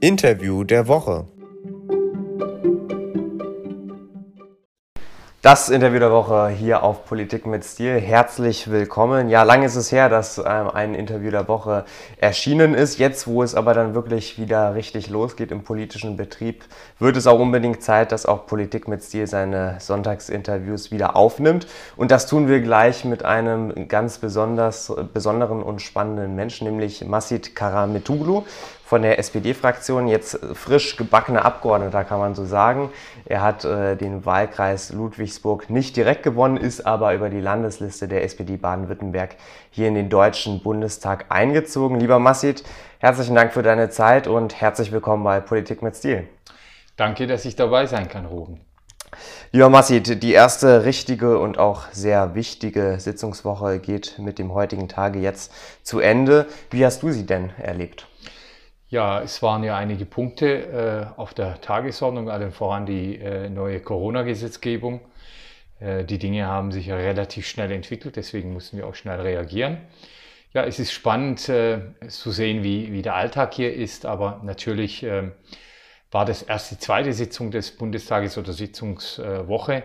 Interview der Woche. Das Interview der Woche hier auf Politik mit Stil. Herzlich willkommen. Ja, lange ist es her, dass ähm, ein Interview der Woche erschienen ist. Jetzt, wo es aber dann wirklich wieder richtig losgeht im politischen Betrieb, wird es auch unbedingt Zeit, dass auch Politik mit Stil seine Sonntagsinterviews wieder aufnimmt. Und das tun wir gleich mit einem ganz besonders, besonderen und spannenden Menschen, nämlich Massid Karametuglu von der SPD-Fraktion, jetzt frisch gebackener Abgeordneter, kann man so sagen. Er hat äh, den Wahlkreis Ludwigsburg nicht direkt gewonnen, ist aber über die Landesliste der SPD Baden-Württemberg hier in den Deutschen Bundestag eingezogen. Lieber Massid, herzlichen Dank für deine Zeit und herzlich willkommen bei Politik mit Stil. Danke, dass ich dabei sein kann, Ruben. Lieber Massid, die erste richtige und auch sehr wichtige Sitzungswoche geht mit dem heutigen Tage jetzt zu Ende. Wie hast du sie denn erlebt? Ja, es waren ja einige Punkte äh, auf der Tagesordnung, allen voran die äh, neue Corona-Gesetzgebung. Äh, die Dinge haben sich ja relativ schnell entwickelt, deswegen mussten wir auch schnell reagieren. Ja, es ist spannend äh, zu sehen, wie, wie der Alltag hier ist, aber natürlich ähm, war das erst die zweite Sitzung des Bundestages oder Sitzungswoche.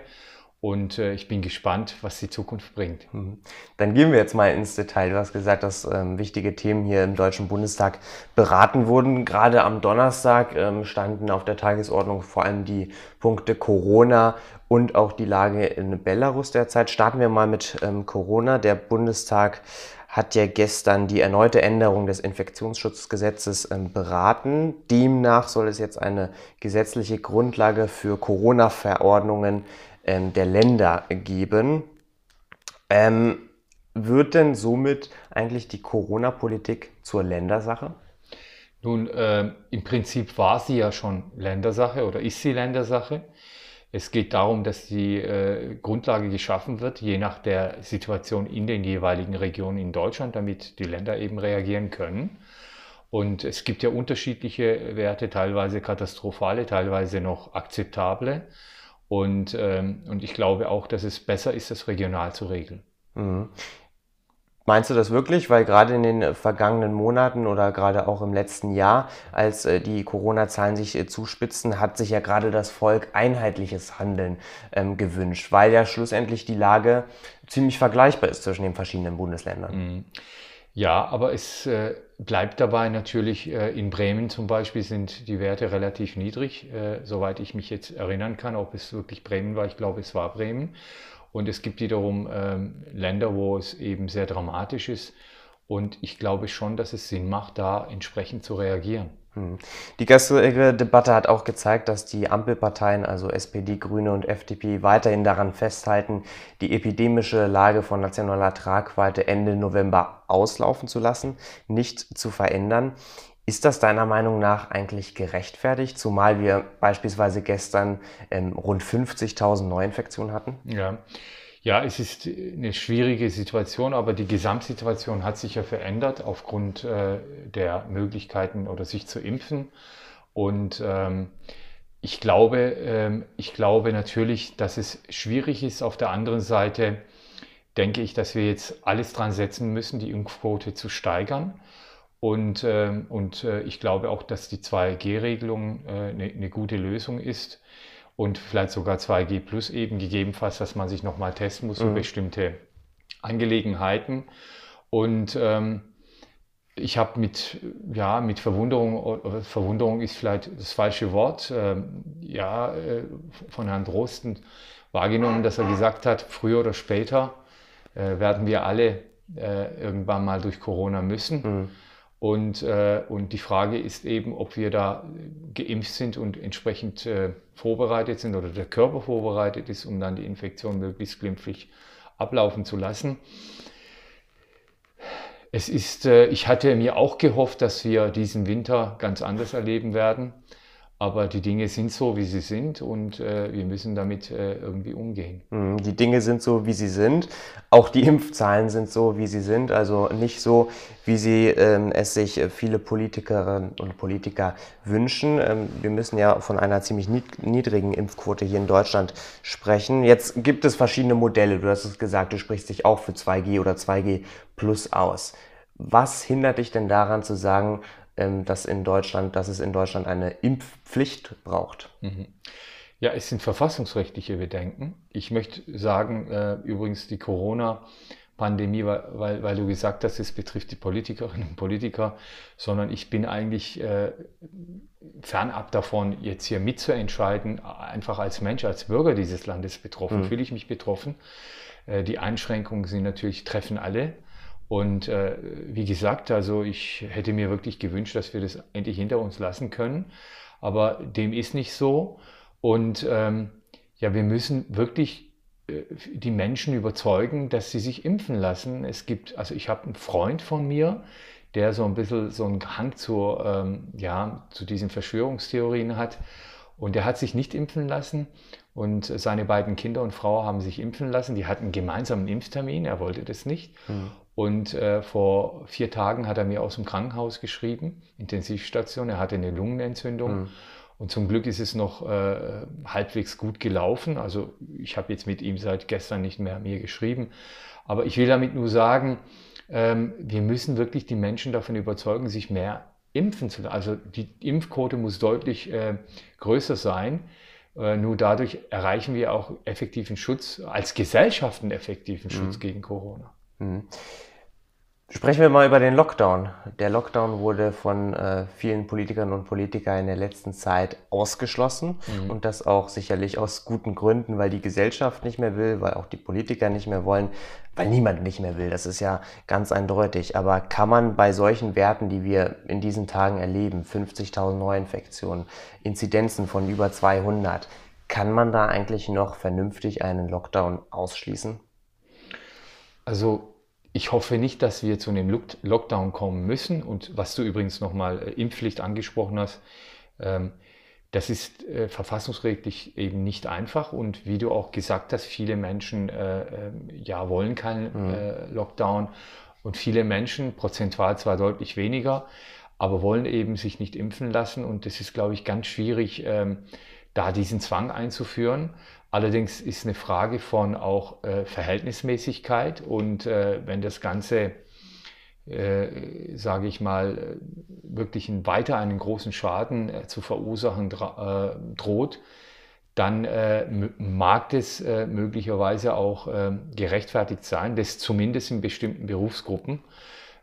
Und äh, ich bin gespannt, was die Zukunft bringt. Mhm. Dann gehen wir jetzt mal ins Detail. Du hast gesagt, dass ähm, wichtige Themen hier im Deutschen Bundestag beraten wurden. Gerade am Donnerstag ähm, standen auf der Tagesordnung vor allem die Punkte Corona und auch die Lage in Belarus derzeit. Starten wir mal mit ähm, Corona. Der Bundestag hat ja gestern die erneute Änderung des Infektionsschutzgesetzes ähm, beraten. Demnach soll es jetzt eine gesetzliche Grundlage für Corona-Verordnungen ähm, der Länder geben. Ähm, wird denn somit eigentlich die Corona-Politik zur Ländersache? Nun, äh, im Prinzip war sie ja schon Ländersache oder ist sie Ländersache. Es geht darum, dass die äh, Grundlage geschaffen wird, je nach der Situation in den jeweiligen Regionen in Deutschland, damit die Länder eben reagieren können. Und es gibt ja unterschiedliche Werte, teilweise katastrophale, teilweise noch akzeptable. Und, ähm, und ich glaube auch, dass es besser ist, das regional zu regeln. Mhm. Meinst du das wirklich? Weil gerade in den vergangenen Monaten oder gerade auch im letzten Jahr, als äh, die Corona-Zahlen sich äh, zuspitzen, hat sich ja gerade das Volk einheitliches Handeln ähm, gewünscht, weil ja schlussendlich die Lage ziemlich vergleichbar ist zwischen den verschiedenen Bundesländern. Mhm. Ja, aber es äh, bleibt dabei natürlich, äh, in Bremen zum Beispiel sind die Werte relativ niedrig, äh, soweit ich mich jetzt erinnern kann, ob es wirklich Bremen war, ich glaube es war Bremen. Und es gibt wiederum ähm, Länder, wo es eben sehr dramatisch ist. Und ich glaube schon, dass es Sinn macht, da entsprechend zu reagieren. Hm. Die gestrige Debatte hat auch gezeigt, dass die Ampelparteien, also SPD, Grüne und FDP, weiterhin daran festhalten, die epidemische Lage von nationaler Tragweite Ende November auslaufen zu lassen, nicht zu verändern. Ist das deiner Meinung nach eigentlich gerechtfertigt, zumal wir beispielsweise gestern ähm, rund 50.000 Neuinfektionen hatten? Ja. Ja, es ist eine schwierige Situation, aber die Gesamtsituation hat sich ja verändert aufgrund äh, der Möglichkeiten oder sich zu impfen. Und ähm, ich glaube, ähm, ich glaube natürlich, dass es schwierig ist. Auf der anderen Seite denke ich, dass wir jetzt alles dran setzen müssen, die Impfquote zu steigern. Und, ähm, und äh, ich glaube auch, dass die 2G-Regelung äh, eine, eine gute Lösung ist und vielleicht sogar 2G plus eben, gegebenenfalls, dass man sich nochmal testen muss mhm. für bestimmte Angelegenheiten. Und ähm, ich habe mit, ja, mit Verwunderung, Verwunderung ist vielleicht das falsche Wort, ähm, ja, äh, von Herrn Drosten wahrgenommen, dass er gesagt hat, früher oder später äh, werden wir alle äh, irgendwann mal durch Corona müssen. Mhm. Und, äh, und die Frage ist eben, ob wir da geimpft sind und entsprechend äh, vorbereitet sind oder der Körper vorbereitet ist, um dann die Infektion möglichst glimpflich ablaufen zu lassen. Es ist, äh, ich hatte mir auch gehofft, dass wir diesen Winter ganz anders erleben werden. Aber die Dinge sind so, wie sie sind und äh, wir müssen damit äh, irgendwie umgehen. Mhm, die Dinge sind so, wie sie sind. Auch die Impfzahlen sind so, wie sie sind. Also nicht so, wie sie ähm, es sich äh, viele Politikerinnen und Politiker wünschen. Ähm, wir müssen ja von einer ziemlich niedrigen Impfquote hier in Deutschland sprechen. Jetzt gibt es verschiedene Modelle. Du hast es gesagt, du sprichst dich auch für 2G oder 2G plus aus. Was hindert dich denn daran zu sagen, dass, in Deutschland, dass es in Deutschland eine Impfpflicht braucht. Mhm. Ja, es sind verfassungsrechtliche Bedenken. Ich möchte sagen, äh, übrigens die Corona- Pandemie, weil, weil du gesagt hast, es betrifft die Politikerinnen und Politiker, sondern ich bin eigentlich äh, fernab davon, jetzt hier mitzuentscheiden, einfach als Mensch, als Bürger dieses Landes betroffen, mhm. fühle ich mich betroffen. Äh, die Einschränkungen sind natürlich, treffen alle. Und äh, wie gesagt, also ich hätte mir wirklich gewünscht, dass wir das endlich hinter uns lassen können. Aber dem ist nicht so. Und ähm, ja, wir müssen wirklich äh, die Menschen überzeugen, dass sie sich impfen lassen. Es gibt, also ich habe einen Freund von mir, der so ein bisschen so einen Hang zu, ähm, ja, zu diesen Verschwörungstheorien hat. Und der hat sich nicht impfen lassen und seine beiden Kinder und Frau haben sich impfen lassen. Die hatten gemeinsam einen Impftermin, er wollte das nicht. Mhm. Und äh, vor vier Tagen hat er mir aus dem Krankenhaus geschrieben, Intensivstation, er hatte eine Lungenentzündung. Mhm. Und zum Glück ist es noch äh, halbwegs gut gelaufen. Also ich habe jetzt mit ihm seit gestern nicht mehr mir geschrieben. Aber ich will damit nur sagen, ähm, wir müssen wirklich die Menschen davon überzeugen, sich mehr impfen zu lassen. Also die Impfquote muss deutlich äh, größer sein. Äh, nur dadurch erreichen wir auch effektiven Schutz, als Gesellschaft einen effektiven Schutz mhm. gegen Corona. Mhm. Sprechen wir mal über den Lockdown. Der Lockdown wurde von äh, vielen Politikern und Politikern in der letzten Zeit ausgeschlossen mhm. und das auch sicherlich aus guten Gründen, weil die Gesellschaft nicht mehr will, weil auch die Politiker nicht mehr wollen, weil niemand nicht mehr will. Das ist ja ganz eindeutig. Aber kann man bei solchen Werten, die wir in diesen Tagen erleben, 50.000 Neuinfektionen, Inzidenzen von über 200, kann man da eigentlich noch vernünftig einen Lockdown ausschließen? Also ich hoffe nicht, dass wir zu einem Lockdown kommen müssen. Und was du übrigens nochmal äh, Impfpflicht angesprochen hast, ähm, das ist äh, verfassungsrechtlich eben nicht einfach. Und wie du auch gesagt hast, viele Menschen äh, äh, ja, wollen keinen mhm. Lockdown. Und viele Menschen, prozentual zwar deutlich weniger, aber wollen eben sich nicht impfen lassen. Und das ist, glaube ich, ganz schwierig, ähm, da diesen Zwang einzuführen. Allerdings ist eine Frage von auch äh, Verhältnismäßigkeit und äh, wenn das Ganze, äh, sage ich mal, wirklich einen, weiter einen großen Schaden äh, zu verursachen äh, droht, dann äh, mag das möglicherweise auch gerechtfertigt sein, das zumindest in bestimmten Berufsgruppen.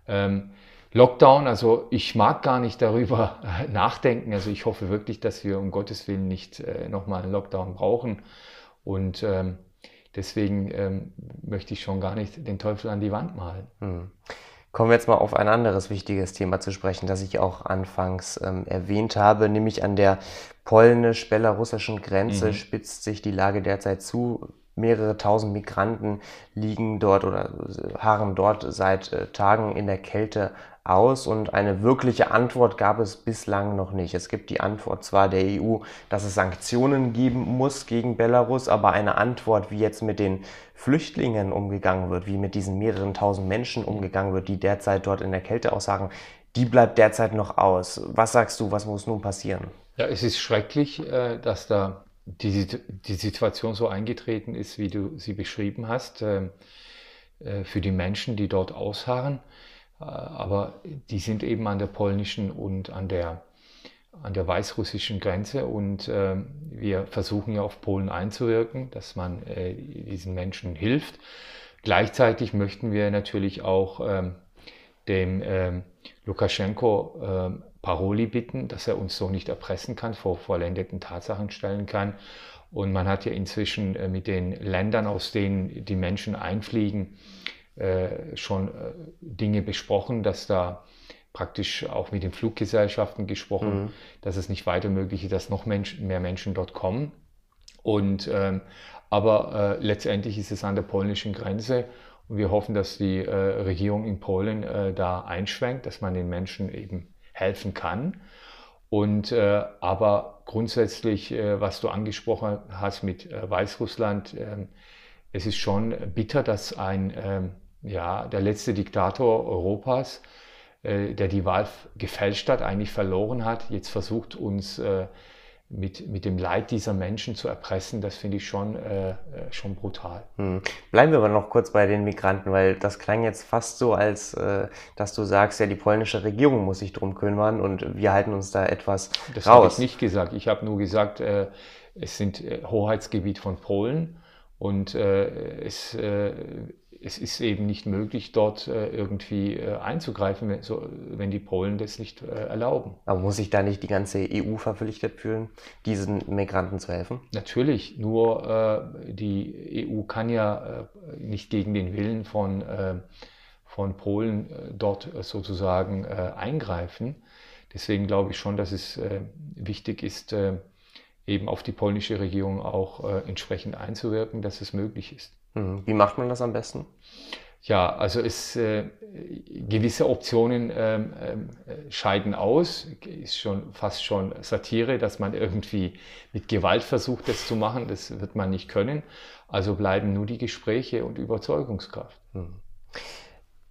Ähm, Lockdown, also ich mag gar nicht darüber nachdenken. Also ich hoffe wirklich, dass wir um Gottes Willen nicht äh, nochmal einen Lockdown brauchen. Und ähm, deswegen ähm, möchte ich schon gar nicht den Teufel an die Wand malen. Hm. Kommen wir jetzt mal auf ein anderes wichtiges Thema zu sprechen, das ich auch anfangs ähm, erwähnt habe, nämlich an der polnisch-belarussischen Grenze mhm. spitzt sich die Lage derzeit zu. Mehrere tausend Migranten liegen dort oder harren dort seit äh, Tagen in der Kälte aus und eine wirkliche Antwort gab es bislang noch nicht. Es gibt die Antwort zwar der EU, dass es Sanktionen geben muss gegen Belarus, aber eine Antwort, wie jetzt mit den Flüchtlingen umgegangen wird, wie mit diesen mehreren tausend Menschen umgegangen wird, die derzeit dort in der Kälte aussagen, die bleibt derzeit noch aus. Was sagst du, was muss nun passieren? Ja, es ist schrecklich, äh, dass da die, die Situation so eingetreten ist, wie du sie beschrieben hast, ähm, äh, für die Menschen, die dort ausharren. Äh, aber die sind eben an der polnischen und an der, an der weißrussischen Grenze und äh, wir versuchen ja auf Polen einzuwirken, dass man äh, diesen Menschen hilft. Gleichzeitig möchten wir natürlich auch ähm, dem ähm, Lukaschenko ähm, Paroli bitten, dass er uns so nicht erpressen kann, vor vollendeten Tatsachen stellen kann. Und man hat ja inzwischen äh, mit den Ländern, aus denen die Menschen einfliegen, äh, schon äh, Dinge besprochen, dass da praktisch auch mit den Fluggesellschaften gesprochen, mhm. dass es nicht weiter möglich ist, dass noch Mensch, mehr Menschen dort kommen. Und, ähm, aber äh, letztendlich ist es an der polnischen Grenze und wir hoffen, dass die äh, Regierung in Polen äh, da einschwenkt, dass man den Menschen eben helfen kann. Und äh, aber grundsätzlich, was du angesprochen hast mit Weißrussland, ähm, es ist schon bitter, dass ein ähm, ja, der letzte Diktator Europas, äh, der die Wahl gefälscht hat, eigentlich verloren hat, jetzt versucht uns äh, mit, mit dem Leid dieser Menschen zu erpressen, das finde ich schon, äh, äh, schon brutal. Hm. Bleiben wir aber noch kurz bei den Migranten, weil das klang jetzt fast so, als äh, dass du sagst, ja, die polnische Regierung muss sich drum kümmern und wir halten uns da etwas das raus. Das habe ich nicht gesagt. Ich habe nur gesagt, äh, es sind äh, Hoheitsgebiet von Polen und äh, es es ist eben nicht möglich, dort äh, irgendwie äh, einzugreifen, wenn, so, wenn, die Polen das nicht äh, erlauben. Aber muss sich da nicht die ganze EU verpflichtet fühlen, diesen Migranten zu helfen? Natürlich, nur die EU kann ja nicht gegen den Willen von, von Polen dort sozusagen eingreifen. Deswegen glaube ich schon, dass es wichtig ist, eben auf die polnische Regierung auch entsprechend einzuwirken, dass es möglich ist. Mhm. Wie macht man das am besten? Ja, also es, äh, gewisse Optionen ähm, äh, scheiden aus. Ist schon fast schon Satire, dass man irgendwie mit Gewalt versucht, das zu machen. Das wird man nicht können. Also bleiben nur die Gespräche und Überzeugungskraft. Mhm.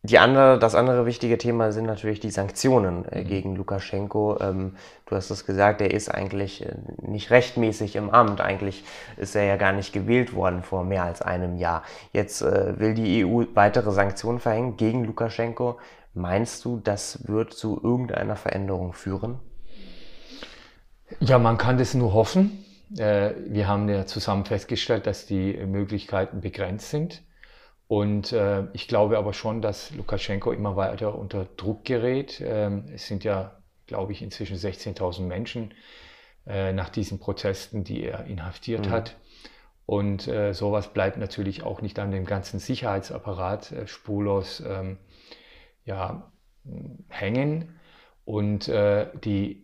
Die andere, das andere wichtige Thema sind natürlich die Sanktionen äh, mhm. gegen Lukaschenko. Ähm, du hast es gesagt, er ist eigentlich äh, nicht rechtmäßig im Amt. Eigentlich ist er ja gar nicht gewählt worden vor mehr als einem Jahr. Jetzt äh, will die EU weitere Sanktionen verhängen gegen Lukaschenko. Meinst du, das wird zu irgendeiner Veränderung führen? Ja, man kann das nur hoffen. Äh, wir haben ja zusammen festgestellt, dass die Möglichkeiten begrenzt sind. Und äh, ich glaube aber schon, dass Lukaschenko immer weiter unter Druck gerät. Ähm, es sind ja, glaube ich, inzwischen 16.000 Menschen äh, nach diesen Protesten, die er inhaftiert mhm. hat. Und äh, sowas bleibt natürlich auch nicht an dem ganzen Sicherheitsapparat äh, spurlos ähm, ja, hängen. Und äh, die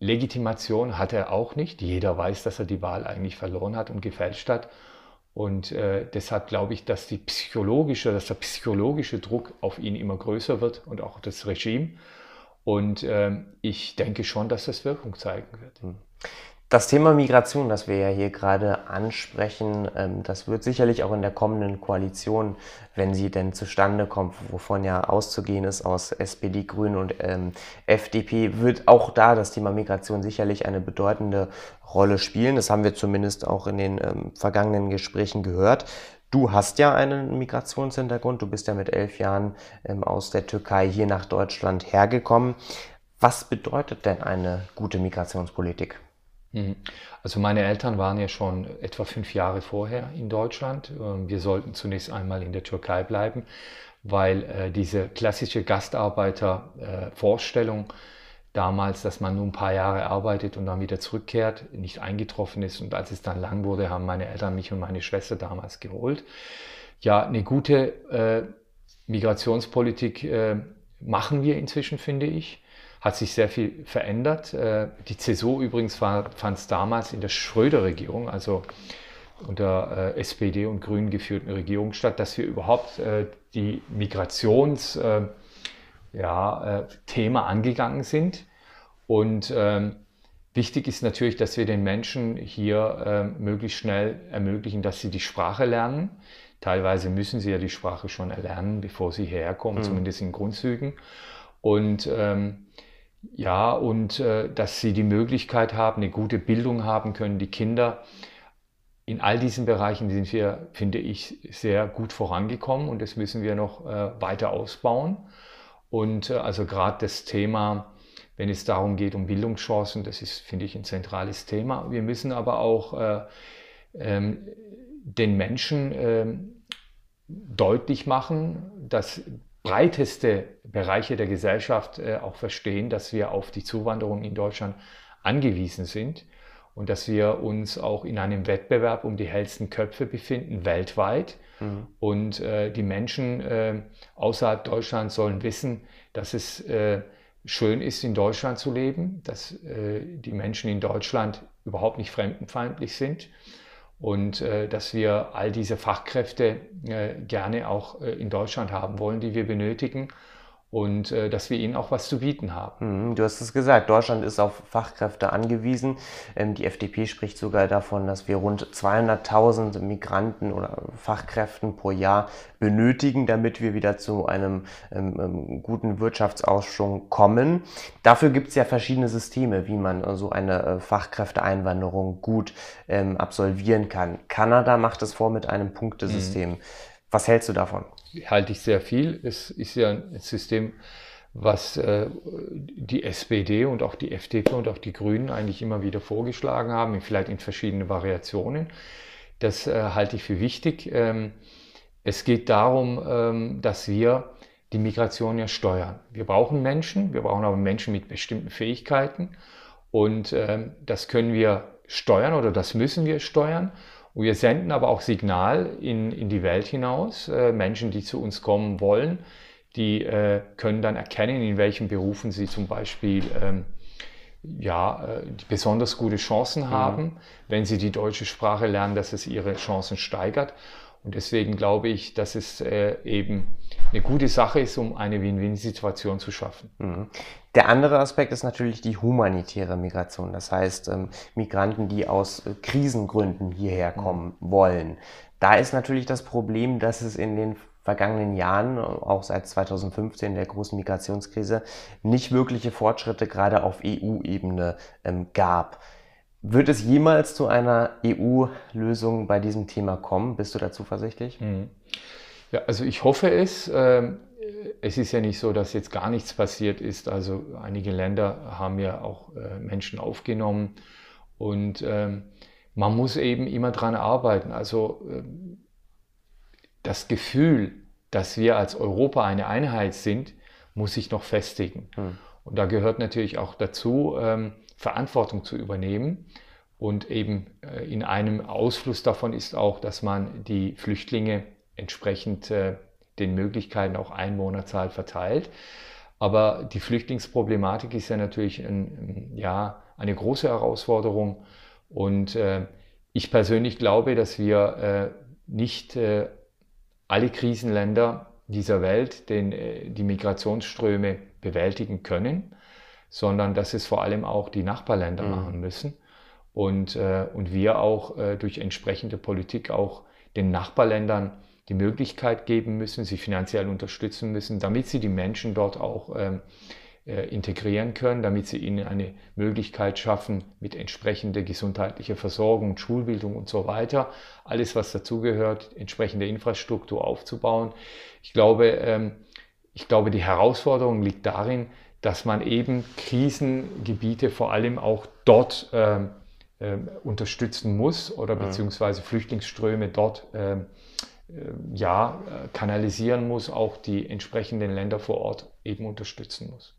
Legitimation hat er auch nicht. Jeder weiß, dass er die Wahl eigentlich verloren hat und gefälscht hat. Und äh, deshalb glaube ich, dass, die psychologische, dass der psychologische Druck auf ihn immer größer wird und auch das Regime. Und äh, ich denke schon, dass das Wirkung zeigen wird. Hm. Das Thema Migration, das wir ja hier gerade ansprechen, ähm, das wird sicherlich auch in der kommenden Koalition, wenn sie denn zustande kommt, wovon ja auszugehen ist aus SPD, Grünen und ähm, FDP, wird auch da das Thema Migration sicherlich eine bedeutende Rolle spielen. Das haben wir zumindest auch in den ähm, vergangenen Gesprächen gehört. Du hast ja einen Migrationshintergrund, du bist ja mit elf Jahren aus der Türkei hier nach Deutschland hergekommen. Was bedeutet denn eine gute Migrationspolitik? Mhm. Also meine Eltern waren ja schon etwa fünf Jahre vorher in Deutschland. Ähm, wir sollten zunächst einmal in der Türkei bleiben, weil äh, diese klassische Gastarbeitervorstellung äh, damals, dass man nur ein paar Jahre arbeitet und dann wieder zurückkehrt, nicht eingetroffen ist. Und als es dann lang wurde, haben meine Eltern mich und meine Schwester damals geholt. Ja, eine gute äh, Migrationspolitik machen wir inzwischen, finde ich hat sich sehr viel verändert. Äh, die CSU übrigens fand es damals in der Schröder-Regierung, also unter äh, SPD und Grünen geführten Regierung statt, dass wir überhaupt äh, die Migrationsthema ja, angegangen sind. Und ähm, wichtig ist natürlich, dass wir den Menschen hier möglichst schnell ermöglichen, dass sie die Sprache lernen. Teilweise müssen sie ja die Sprache schon erlernen, bevor sie hierher kommen, mhm. zumindest in Grundzügen. Und ähm, ja, und äh, dass sie die Möglichkeit haben, eine gute Bildung haben können, die Kinder. In all diesen Bereichen sind wir, finde ich, sehr gut vorangekommen und das müssen wir noch äh, weiter ausbauen. Und äh, also gerade das Thema, wenn es darum geht, um Bildungschancen, das ist, finde ich, ein zentrales Thema. Wir müssen aber auch äh, ähm, den Menschen ähm, deutlich machen, dass breiteste Bereiche der Gesellschaft äh, auch verstehen, dass wir auf die Zuwanderung in Deutschland angewiesen sind und dass wir uns auch in einem Wettbewerb um die hellsten Köpfe befinden, weltweit. Mhm. Und äh, die Menschen äh, außerhalb Deutschlands sollen wissen, dass es äh, schön ist, in Deutschland zu leben, dass die Menschen in Deutschland überhaupt nicht fremdenfeindlich sind und äh, dass wir all diese Fachkräfte äh, gerne auch äh, in Deutschland haben wollen, die wir benötigen. Und äh, dass wir ihnen auch was zu bieten haben. Mhm, du hast es gesagt, Deutschland ist auf Fachkräfte angewiesen. Ähm, die FDP spricht sogar davon, dass wir rund 200.000 Migranten oder Fachkräften pro Jahr benötigen, damit wir wieder zu einem ähm, ähm guten Wirtschaftsausschwung kommen. Dafür gibt es ja verschiedene Systeme, wie man so eine äh, Fachkräfteeinwanderung gut ähm, absolvieren kann. Kanada macht es vor mit einem Punktesystem. Mhm. Was hältst du davon? Halte ich sehr viel. Es ist ja ein System, was äh, die SPD und auch die FDP und auch die Grünen eigentlich immer wieder vorgeschlagen haben, vielleicht in verschiedenen Variationen. Das äh, halte ich für wichtig. Ähm, es geht darum, ähm, dass wir die Migration ja steuern. Wir brauchen Menschen, wir brauchen aber Menschen mit bestimmten Fähigkeiten und ähm, das können wir steuern oder das müssen wir steuern. Und wir senden aber auch Signal in, in die Welt hinaus. Äh, Menschen, die zu uns kommen wollen, die äh, können dann erkennen, in welchen Berufen sie zum Beispiel ähm, ja, äh, besonders gute Chancen mhm. haben. Mhm. Wenn sie die deutsche Sprache lernen, dass es ihre Chancen steigert. Und deswegen glaube ich, dass es äh, eben eine gute Sache ist, um eine Win-Win-Situation zu schaffen. Mhm. Der andere Aspekt ist natürlich die humanitäre Migration. Das heißt, ähm, Migranten, die aus äh, Krisengründen hierher mhm. kommen mhm. wollen. Da ist natürlich das Problem, dass es in den vergangenen Jahren, auch seit 2015 der großen Migrationskrise, nicht wirkliche Fortschritte gerade auf EU-Ebene ähm, gab. Wird es jemals zu einer EU-Lösung bei diesem Thema kommen? Bist du da zuversichtlich? Mhm. Ja, also ich hoffe es. Ähm, es ist ja nicht so, dass jetzt gar nichts passiert ist. Also einige Länder haben ja auch äh, Menschen aufgenommen und ähm, man muss eben immer dran arbeiten. Also ähm, das Gefühl, dass wir als Europa eine Einheit sind, muss sich noch festigen. Hm. Und da gehört natürlich auch dazu, Verantwortung zu übernehmen. Und eben äh, in einem Ausfluss davon ist auch, dass man die Flüchtlinge entsprechend äh, den Möglichkeiten auch Einwohnerzahl verteilt. Aber die Flüchtlingsproblematik ist ja natürlich ein, ja, eine große Herausforderung. Und äh, ich persönlich glaube, dass wir nicht alle Krisenländer dieser Welt den, die Migrationsströme bewältigen können sondern dass es vor allem auch die Nachbarländer mhm. machen müssen und, äh, und wir auch äh, durch entsprechende Politik auch den Nachbarländern die Möglichkeit geben müssen, sie finanziell unterstützen müssen, damit sie die Menschen dort auch ähm, äh, integrieren können, damit sie ihnen eine Möglichkeit schaffen, mit entsprechender gesundheitlicher Versorgung, Schulbildung und so weiter, alles was dazugehört, entsprechende Infrastruktur aufzubauen. Ich glaube, ähm, ich glaube, die Herausforderung liegt darin, dass man eben Krisengebiete vor allem auch dort ähm, äh, unterstützen muss oder beziehungsweise Flüchtlingsströme dort ähm, äh, ja, kanalisieren muss, auch die entsprechenden Länder vor Ort eben unterstützen muss.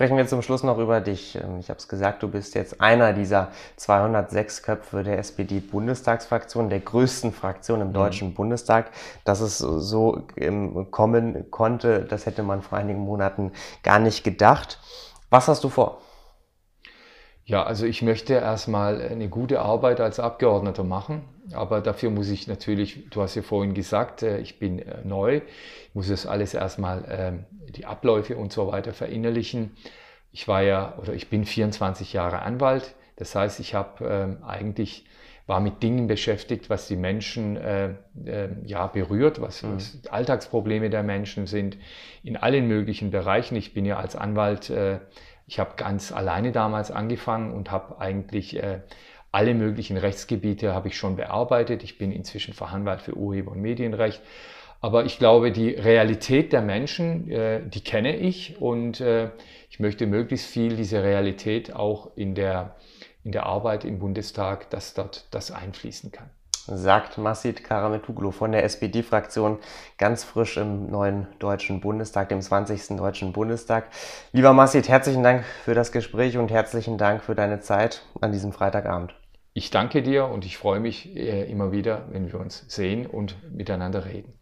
Sprechen wir zum Schluss noch über dich. Ähm, ich habe es gesagt, du bist jetzt einer dieser 206 Köpfe der SPD-Bundestagsfraktion, der größten Fraktion im mhm. Deutschen Bundestag. Dass es so kommen konnte, das hätte man vor einigen Monaten gar nicht gedacht. Was hast du vor? Ja, also ich möchte erstmal eine gute Arbeit als Abgeordneter machen, aber dafür muss ich natürlich, du hast ja vorhin gesagt, äh, ich bin äh, neu, ich muss das alles erstmal ähm, die Abläufe und so weiter verinnerlichen. Ich war ja oder ich bin 24 Jahre Anwalt. Das heißt, ich habe ähm, eigentlich war mit Dingen beschäftigt, was die Menschen äh, äh, ja berührt, was, mhm. was, Alltagsprobleme der Menschen sind, in allen möglichen Bereichen. Ich bin ja als Anwalt, äh, ich habe ganz alleine damals angefangen und habe eigentlich äh, alle möglichen Rechtsgebiete habe ich schon bearbeitet. Ich bin inzwischen Verhandelt für Urheber- und Medienrecht. Aber ich glaube, die Realität der Menschen, äh, die kenne ich und äh, ich möchte möglichst viel diese Realität auch in der, in der Arbeit im Bundestag, dass dort das einfließen kann. Sagt Massid Karametuglu von der SPD-Fraktion ganz frisch im neuen Deutschen Bundestag, dem 20. Deutschen Bundestag. Lieber Massid, herzlichen Dank für das Gespräch und herzlichen Dank für deine Zeit an diesem Freitagabend. Ich danke dir und ich freue mich äh, immer wieder, wenn wir uns sehen und miteinander reden.